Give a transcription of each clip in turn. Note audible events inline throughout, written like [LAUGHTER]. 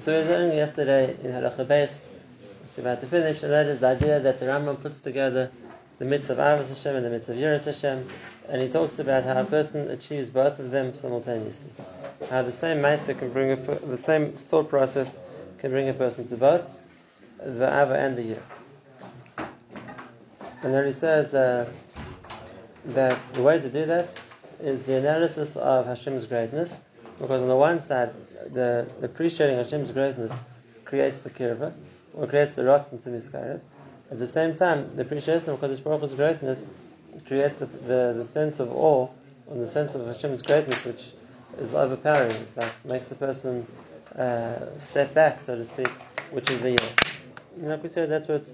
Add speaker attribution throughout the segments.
Speaker 1: So we learned yesterday in Halacha Beis, which we're about to finish, and that is the idea that the Rambam puts together the mitzvah of Avos Hashem and the mitzvah of Yiras Hashem, and he talks about how a person achieves both of them simultaneously. How the same Maisa can bring a, the same thought process can bring a person to both the Ava and the Yir. And then he says uh, that the way to do that is the analysis of Hashem's greatness, because on the one side, the, the appreciating Hashem's greatness creates the kirva, or creates the ratzon to miskarev. At the same time, the appreciation of Kadosh Baruch Hu's greatness creates the, the, the sense of awe, and the sense of Hashem's greatness, which is overpowering. It's like makes the person uh, step back, so to speak, which is the year. Like we said, that's what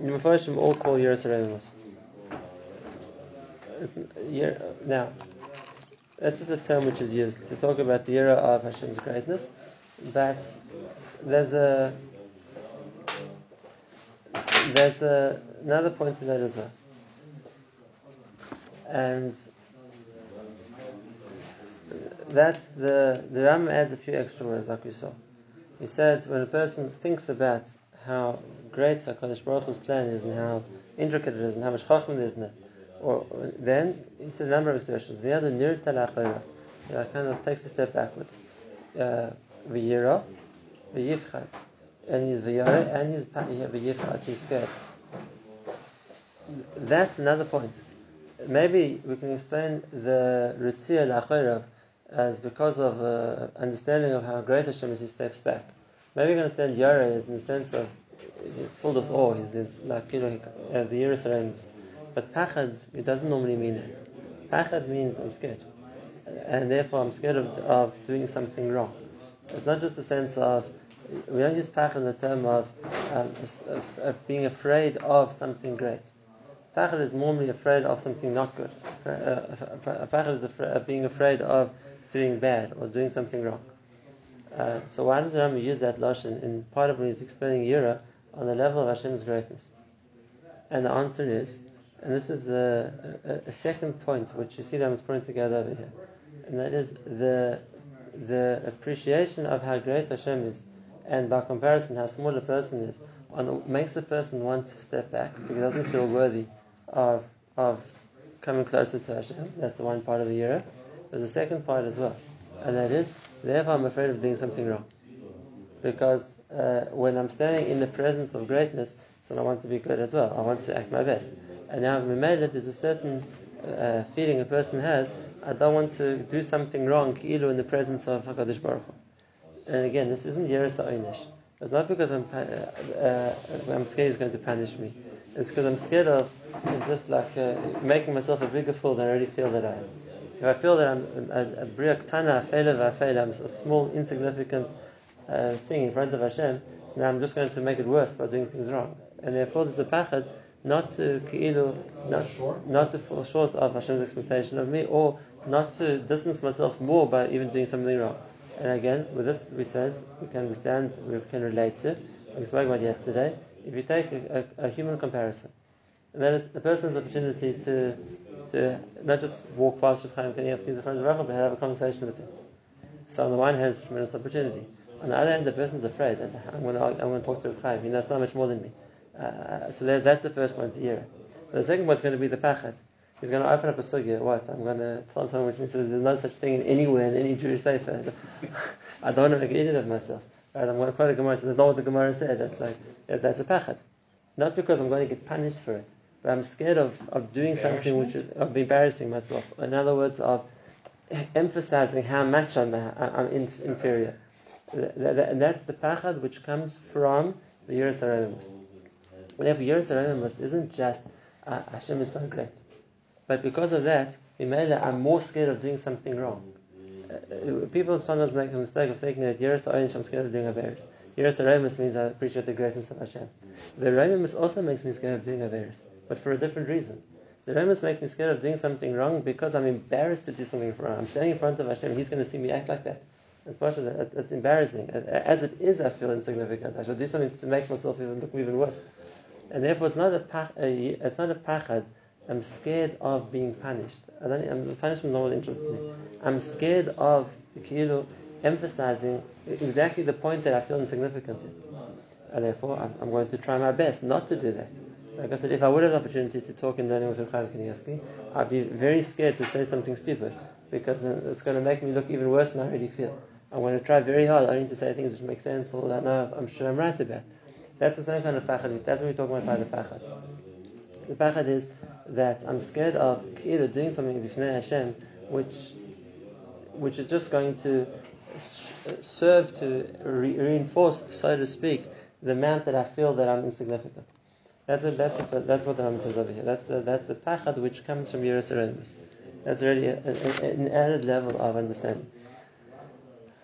Speaker 1: the Mepharshim all call Yeras Now, that's just a term which is used to talk about the era of Hashem's greatness, but there's a there's a, another point to that as well. And that the the Ram adds a few extra words, like we saw. He said when a person thinks about how great Hakadosh Baruch Hu's plan is and how intricate it is and how much chacham there is in it, or then he said a number of expressions. We have The other nir talachayra, kind of takes a step backwards. Uh, v'yira, v'yifchat, and he's v'yara, and he's v'yifchat, he's scared. That's another point. Maybe we can explain the ritzia lachayra as because of uh, understanding of how great Hashem is, he steps back. Maybe we can understand Yara is in the sense of he's full of awe. He's, he's like you know he, uh, the Yerushalayim. But pachad it doesn't normally mean that. Pachad means I'm scared, and therefore I'm scared of, of doing something wrong. It's not just a sense of we don't use pachad in the term of, um, of, of being afraid of something great. Pachad is normally afraid of something not good. Uh, pachad is afraid, being afraid of doing bad or doing something wrong. Uh, so why does the Rambam use that lashon in part of when he's explaining Yira on the level of Hashem's greatness? And the answer is, and this is a, a, a second point which you see them is putting together over here, and that is the the appreciation of how great Hashem is, and by comparison how small a person is, on, makes a person want to step back because he doesn't feel worthy of of coming closer to Hashem. That's the one part of the Yira. There's a second part as well, and that is Therefore, I'm afraid of doing something wrong. Because uh, when I'm standing in the presence of greatness, so I want to be good as well. I want to act my best. And now, that there's a certain uh, feeling a person has. I don't want to do something wrong, ki'ilu, in the presence of Hakadosh Baruch Hu. And again, this isn't yeris ha'onish. It's not because I'm, uh, uh, I'm scared he's going to punish me. It's because I'm scared of just like uh, making myself a bigger fool than I already feel that I am. If I feel that I'm a briah ktana, I'm a small, insignificant uh, thing in front of Hashem, so now I'm just going to make it worse by doing things wrong. And therefore, there's a pachad not to ki'ilu, not, not to fall short of Hashem's expectation of me, or not to distance myself more by even doing something wrong. And again, with this we said, we can understand, we can relate to, we spoke about yesterday, if you take a, a, a human comparison, and that is the person's opportunity to to not just walk past Rav Chaim Kanievsky's front of Rachel, but have a conversation with him. So on the one hand, it's a tremendous opportunity. On the other hand, the person's afraid that I'm going to, I'm going to talk to Rav Chaim. He knows so much more than me. Uh, so that, that's the first point here. The second point is going to be the pachat. He's going to open up a sugya. What? I'm going to tell him something which says there's no such thing in anywhere in any Jewish sefer. [LAUGHS] I don't want to make an idiot of myself. Right? I'm going to quote a Gemara. So that's not what the Gemara said. That's like that's a pachat. Not because I'm going to get punished for it, but I'm scared of, of doing something which is, of embarrassing myself. In other words, of emphasizing how much I'm, I'm inferior. And that's the pachad which comes from the Yeris Yeris Haromemus isn't just uh, Hashem is so great, but because of that, we I'm more scared of doing something wrong. Uh, people sometimes make a mistake of thinking that Yeris Haromemus, I'm scared of doing a. Yeris Haromemus means I appreciate the greatness of Hashem. The Arabimus also makes me scared of doing a Averis but for a different reason. The Remus makes me scared of doing something wrong because I'm embarrassed to do something wrong. I'm standing in front of Hashem, He's going to see me act like that. As much as that, that's embarrassing. As it is, I feel insignificant. I should do something to make myself even look even worse. And therefore, it's not a, pach, it's not a pachad. I'm scared of being punished. I don't, I'm, punishment is not what interests me. I'm scared of kilu, emphasizing exactly the point that I feel insignificant in. And therefore, I'm, I'm going to try my best not to do that. Like I said, if I would have the opportunity to talk in learning with Chaim Kanievsky, I'd be very scared to say something stupid because it's going to make me look even worse than I already feel. I'm going to try very hard only to say things which make sense or that no, I'm sure I'm right about. That's the same kind of pachad. That's what we're talking about by the pachad. The pachad is that I'm scared of either doing something b'fnei Hashem, which which is just going to serve to re- reinforce, so to speak, the amount that I feel that I'm insignificant. That's what that's, what, that's what the Rambam says over here. That's the that's the pachad which comes from Yiras That's really a, a, an added level of understanding.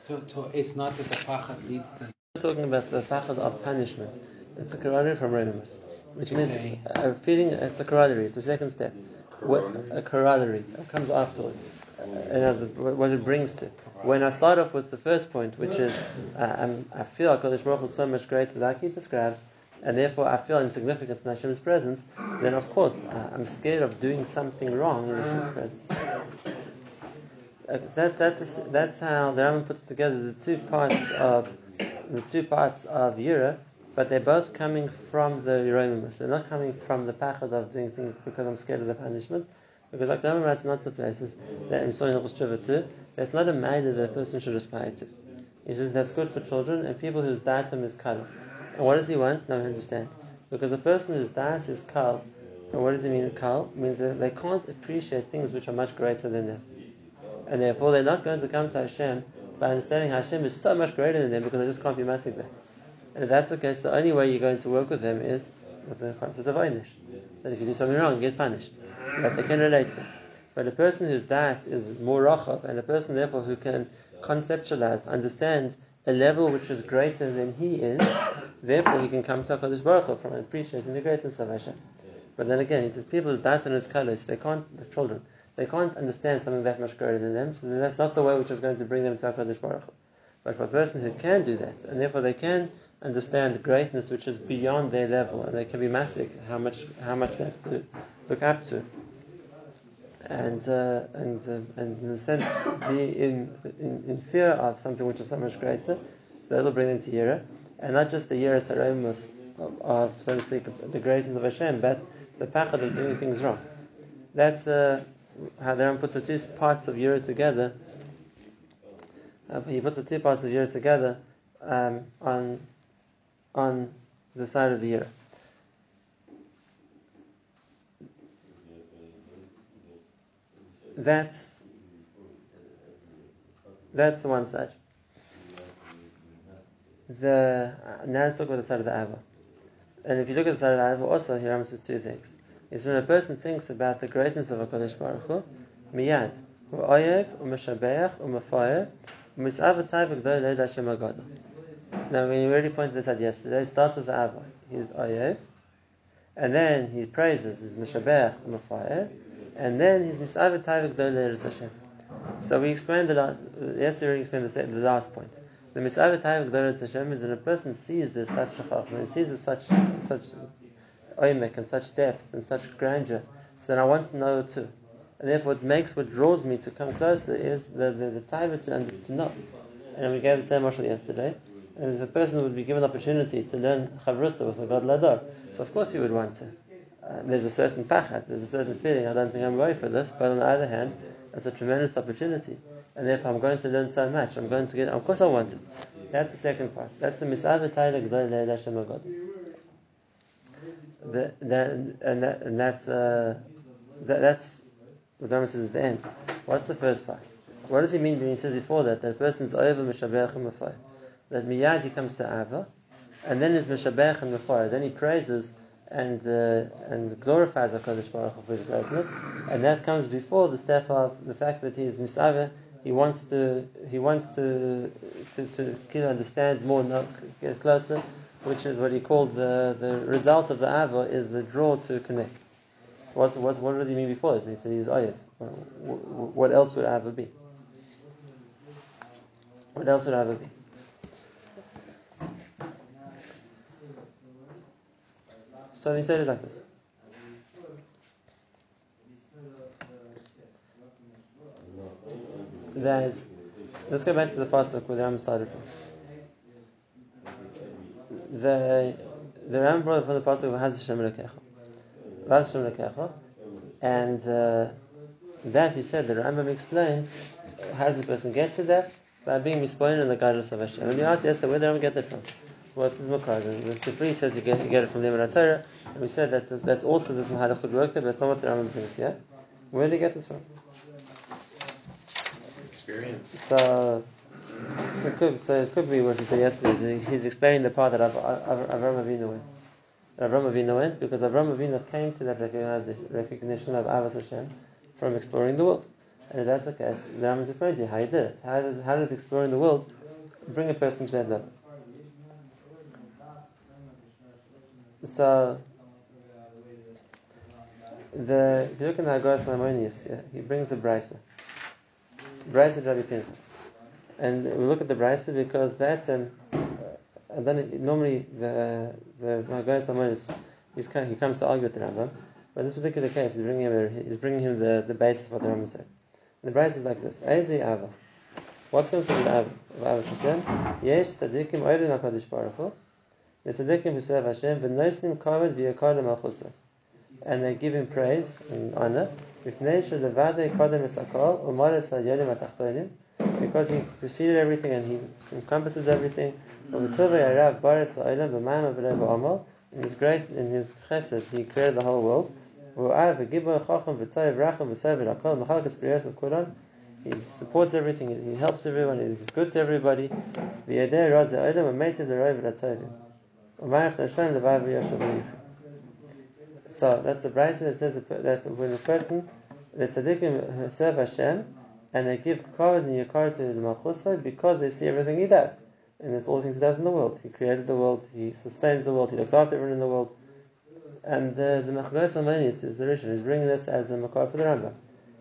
Speaker 2: So, so it's not that the pachad leads to.
Speaker 1: We're talking about the pachad of punishment. It's a corollary from Renimus, which means a feeling. It's a corollary. It's a second step. What, a corollary it comes afterwards, and as what it brings to. When I start off with the first point, which is uh, i feel Hakadosh Baruch is so much greater, like he describes, and therefore I feel insignificant in Hashem's presence, then of course I'm scared of doing something wrong in Hashem's presence. Uh, that's, that's, that's how the Rambam puts together the two parts of the two parts of Yira, but they're both coming from the Yeromimus. They're not coming from the pachad of doing things because I'm scared of the punishment. Because like the writes in lots of places, that I'm sorry, too, that's not a matter that a person should aspire to. He says that's good for children and people whose datum is kal. And what does he want? Now No, understand. Because a person whose das is kal, and what does he mean kal? Means that they can't appreciate things which are much greater than them and therefore they're not going to come to Hashem by understanding Hashem is so much greater than them because they just can't be massive that. And if that's the case, the only way you're going to work with them is with the concept of Einish. That if you do something wrong, you get punished. But they can relate to. But a person whose das is more rachav, and a person therefore who can conceptualize, understand a level which is greater than he is, therefore he can come to HaKadosh Baruch Hu from appreciating the greatness of Hashem. But then again, he says people das and his colors, they can't, the children, they can't understand something that much greater than them, so that's not the way which is going to bring them to HaKadosh Baruch Hu. But for a person who can do that, and therefore they can understand the greatness which is beyond their level, and they can be massive, how much how much they have to look up to, and uh, and uh, and in a sense be in, in, in fear of something which is so much greater, so that'll bring them to Yira, and not just the Yira Saremus of, of, so to speak, the greatness of Hashem, but the pachad of doing things wrong. That's uh, how the Ram puts the two parts of Yira together. Uh, he puts the two parts of Yira together um, on on the side of the Yira. That's that's the one side. The uh, now let's talk about the side of the Ava. And if you look at the side of the Ava, also here says two things is when a person thinks about the greatness of HaKadosh Baruch Hu, miyad, u'oyev, u'meshabeach, u'mefayeh, u'misav v'tayv v'gdoi leid Hashem. Now, we already pointed this out yesterday. It starts with the Ava. He's Oyev, and then he praises his Meshabeach Mefayeh, and then he's Misav V'tayv v'gdoi leid Hashem. So we explained the last, yesterday we explained the, the last point. The Misav V'tayv v'gdoi leid Hashem is when a person sees this such a sees this such such oimek and such depth and such grandeur. So then I want to know too. And therefore, what makes, what draws me to come closer is the, the, the time to, to know. And we gave the same mashal yesterday. And if a person would be given opportunity to learn chavrusa with a gadol hador, so of course he would want to. Uh, there's a certain pachat, there's a certain feeling, I don't think I'm ready for this, but on the other hand, it's a tremendous opportunity. And if I'm going to learn so much, I'm going to get, of course I want it. That's the second part. That's the misavah gdol that, and, that, and that's uh, that, that's what Rambam says at the end. What's the first part? What does he mean when he says before that that person is over mishabeach and mafay? That miyad he comes to ava, and then is mishabeach and mafay. Then he praises and uh, and glorifies Hakadosh Baruch Hu for His greatness, and that comes before the step of the fact that he is misave. He wants to he wants to to to, to understand more, get closer, which is what he called the, the result of the Ava is the draw to connect. What's, what, what did he mean before? He said he's Ayev. What else would Ava be? What else would Ava be? So he said it like this. There's Let's go back to the pasuk where the Ram started from. The the Ram brought from the pasuk of Haz Hashem Lekecha, and uh, that he said the Rambam explained how does a person get to that by being mispointed in the guidance of Hashem. And we asked yesterday where did the Rambam get that from? What's his makar? The Sifri says you get, you get it from Limud Torah, and we said that's that's also this Mahalach could work there, but that's not what the Rambam brings here. Where did he get this from?
Speaker 3: Experience.
Speaker 1: So it could, so it could be what he said yesterday. He's explaining the part that Av- Av- Avram Avinu went. Avram Avinu went because Avram Avinu came to that recognition of Avas Hashem from exploring the world. And if that's the case, the Rambam is explaining to you how he did it. How does, how does exploring the world bring a person to that level? So, the, if you look in the Hagahos Maimonios, yeah, he brings a brisa. Brisa Rabbi Pinchas. And we look at the brisa because um, and then it- normally the the Hagahos Maimonios, he's kind he comes to argue with the Rambam, but in this particular case, he's bringing him he's bringing him the, the basis of what the Rambam said. And the brisa is like this: Ezi Ava. What's considered Ava of Ava Hashem? Yesh tzaddikim oirin Hakadosh Baruch Hu. The tzaddikim who serve Hashem v'noisnim kavod v'yakar malchusa, and they give him praise and honor. Mipnei shelevadei kodem esakol umaretz ha'yonim atachtonim, because he preceded everything and he encompasses everything. In his great, in his chesed, he created the whole world. He supports everything. He helps everyone. He's good to everybody. So that's the brisa that says that when a person, the tzaddikim serve Hashem, and they give kavod and yakar to the malchusa because they see everything he does, and it's all the things he does in the world. He created the world, he sustains the world, he looks after everyone in the world. And uh, the Hagahos Maimonios is the Rishon, is bringing this as a makar for the Rambam,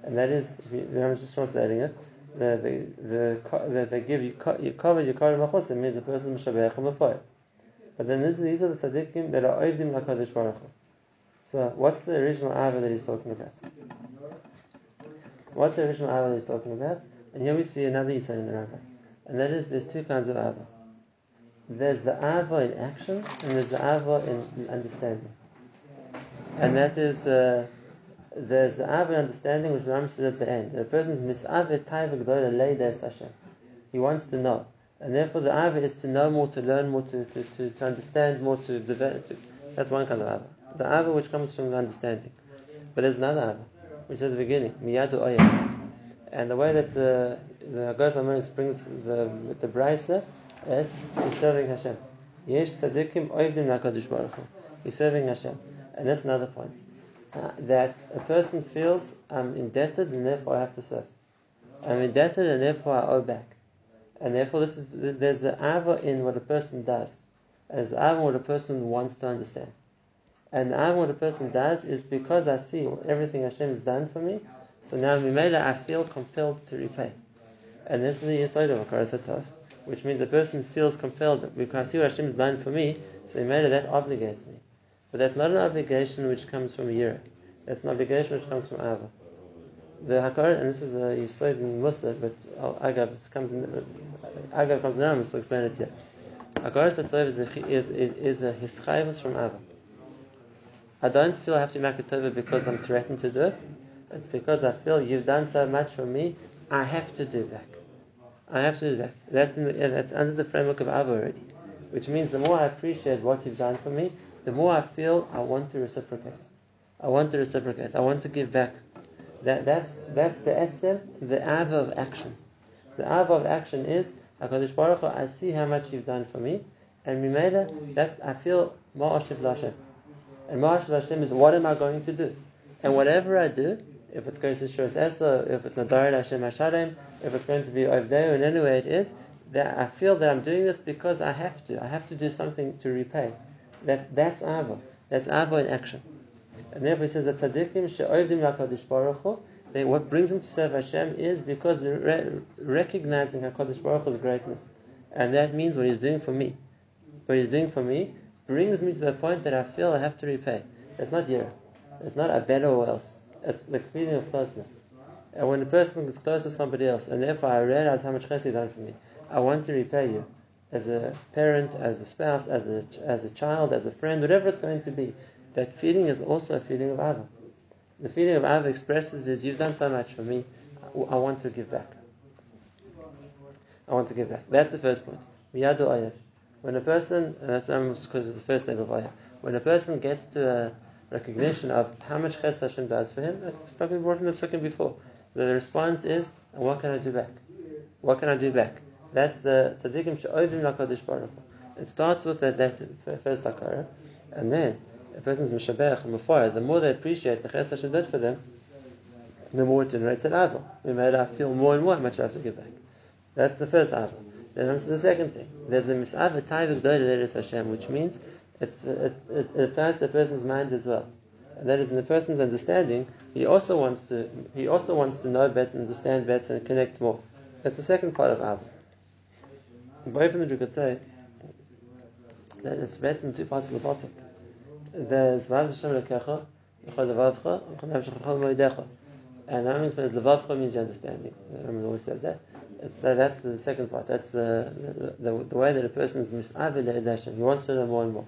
Speaker 1: and that is the Rambam is just translating it. The the the, the they give kavod yakar to malchusa means the person mishabech and But then this, these are the tzaddikim that are oivdim lakadosh baruch. So, what's the original Ava that he's talking about? What's the original Ava he's talking about? And here we see another Yisod in the Rambam. And that is, there's two kinds of Ava. There's the Ava in action, and there's the Ava in understanding. And that is, uh, there's the Ava in understanding, which Rambam says at the end. The person is misave taiva gdola Hashem. He wants to know. And therefore the Ava is to know more, to learn more, to, to, to, to understand more, to develop. To, that's one kind of Ava. The Ava which comes from the understanding. But there's another Ava, which is at the beginning, miyadu oyah. And the way that the the Amaris brings the the brisa, it's he's serving Hashem. Yesh tzaddikim oivdim lakadosh baruch Hu. He's serving Hashem, and that's another point. Uh, that a person feels I'm indebted and therefore I have to serve. I'm indebted and therefore I owe back. And therefore, this is there's the ava in what a person does, and there's the ava what a person wants to understand. And ava what a person does is because I see everything Hashem has done for me, so now I feel compelled to repay. And this is the Yisod of Akaras HaTov, which means a person feels compelled because I see what Hashem has done for me, so Mimela that obligates me. But that's not an obligation which comes from Yira. That's an obligation which comes from Ava. The Hakar, and this is a Yisod in Mussar, but Agav comes in, Agav comes in Rambam, so explain it here. Akaras HaTov is a, is, is, a from Ava. I don't feel I have to make a tova because I'm threatened to do it. It's because I feel you've done so much for me, I have to do back. I have to do back. That's, the, that's under the framework of Ava already. Which means the more I appreciate what you've done for me, the more I feel I want to reciprocate. I want to reciprocate. I want to give back. That, that's that's be'etzem, the Ava of action. The Ava of action is, HaKadosh Baruch Hu, I see how much you've done for me, and Mimela, that I feel Ma'ashiv Lashem. And Ma'ashiv Lashem is what am I going to do? And whatever I do, if it's going to Shiras Esa, if it's Nadarit Hashem Hashalem, if it's going to be Ovdeo, in any way it is, that I feel that I'm doing this because I have to. I have to do something to repay. That that's Ava. That's Ava in action. And therefore he says that tzaddikim she'ovdim lakadosh baruch Hu, what brings them to serve Hashem is because they're re- recognizing Hakadosh Baruch Hu's greatness, and that means what He's doing for me. What He's doing for me brings me to the point that I feel I have to repay. It's not yira. It's not a better or else. It's the feeling of closeness. And when a person gets close to somebody else, and therefore I realize how much chesed you've done for me, I want to repay you as a parent, as a spouse, as a, as a child, as a friend, whatever it's going to be. That feeling is also a feeling of Ava. The feeling of Ava expresses is, you've done so much for me, I, want to give back. I want to give back. That's the first point. Miyadu Oyev. When a person, that's because it's the first level of Oyev, when a person gets to a recognition of how much Ches Hashem does for him, that's not been brought from the second before. The response is, what can I do back? What can I do back? That's the tzaddikim she'ovim lakadosh baruch. It starts with that, that first akara, and then a person's mishabech and mafar. The more they appreciate the ches Hashem did for them, the more it generates an aval. We made I feel more and more how much I have to give back. That's the first aval. Then comes to the second thing. There's a misava taivik doidelis Hashem, which means it, it, it, applies to a person's mind as well. And that is in the person's understanding, he also wants to he also wants to know better, understand better, and connect more. That's the second part of of them you could say that it's better in two parts of the pasuk. There's Vav Hashem Lekecha, Levavcha, Echad Nefesh Echad Moedecha. And means when Levavcha means your understanding. Remember always says that. Uh, that's the second part. That's the the, the, the way that a person is misavil Hashem. He wants to know more and more.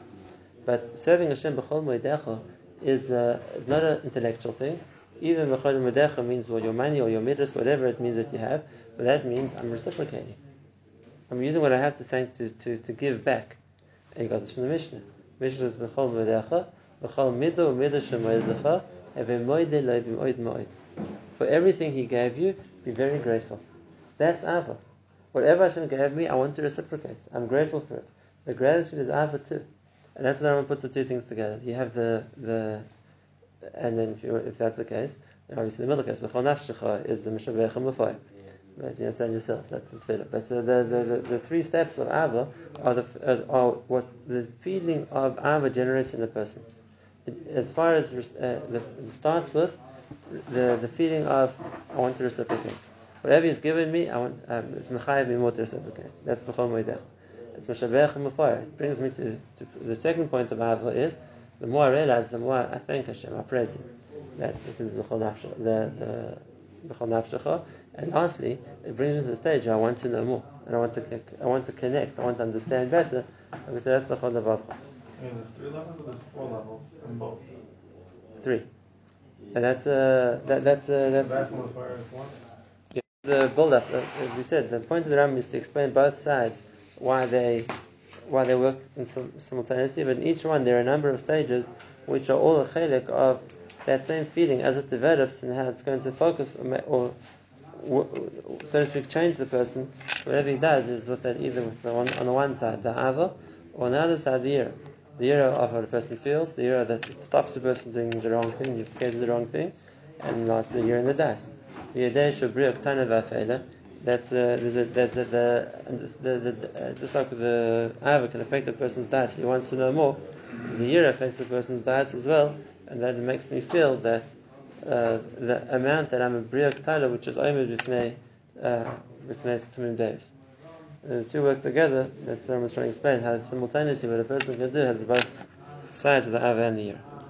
Speaker 1: But serving Hashem b'chol moedecha is uh, not an intellectual thing. Even b'chol moedecha means well, your money or your midas, whatever it means that you have. But that means I'm reciprocating. I'm using what I have to thank to, to, to give back. And you got this from the Mishnah. Mishnah is b'chol moedecha, b'chol mido midah shemoedecha, For everything He gave you, be very grateful. That's Ava. Whatever Hashem gave me, I want to reciprocate. I'm grateful for it. The gratitude is Ava too. And that's when everyone puts the two things together. You have the, the and then if, you, if that's the case, obviously the middle case, is the Mishabech Mufay. But you understand yourselves, that's the tefillah. But uh, the, the, the, the, three steps of Ava are, the, are what the feeling of Ava generates in the person. As far as uh, the, it starts with the, the feeling of I want to reciprocate. Whatever He's given me, I want um, it's mechayev me more to reciprocate. That's b'chol moedech. It's meshavech and. It brings me to, to the second point of Ava is the more I realize, the more I thank Hashem, I praise Him. That's this is the the b'chol nafshecha. And lastly, it brings me to the stage I want to know more, and I want to I want to connect, I want to understand better. Like I said, that's the chol
Speaker 3: there's three levels, or there's four levels in both.
Speaker 1: Three. And that's uh, that, that's uh, that's. Yeah, the build-up, uh, as we said, the point of the Rambam is to explain both sides why they why they work in sim- simultaneously. But in each one, there are a number of stages which are all a chelik of that same feeling as it develops and how it's going to focus or, or so to speak, change the person. Whatever he does is with that either with the one, on the one side the ava, or on the other side the era the era of how the person feels, the era that stops the person doing the wrong thing, scared of the wrong thing, and lastly, the year in the das. That's uh, that's the, the, the, uh, just like the Ava can affect a person's das, he wants to know more. The year affects the person's das as well, and that makes me feel that uh, the amount that I'm a briak tala, which is omer b'fnei uh, b'fnei tamim days the two work together, that's what I was trying to explain, how simultaneously what a person can do has both sides of the Ava and the year.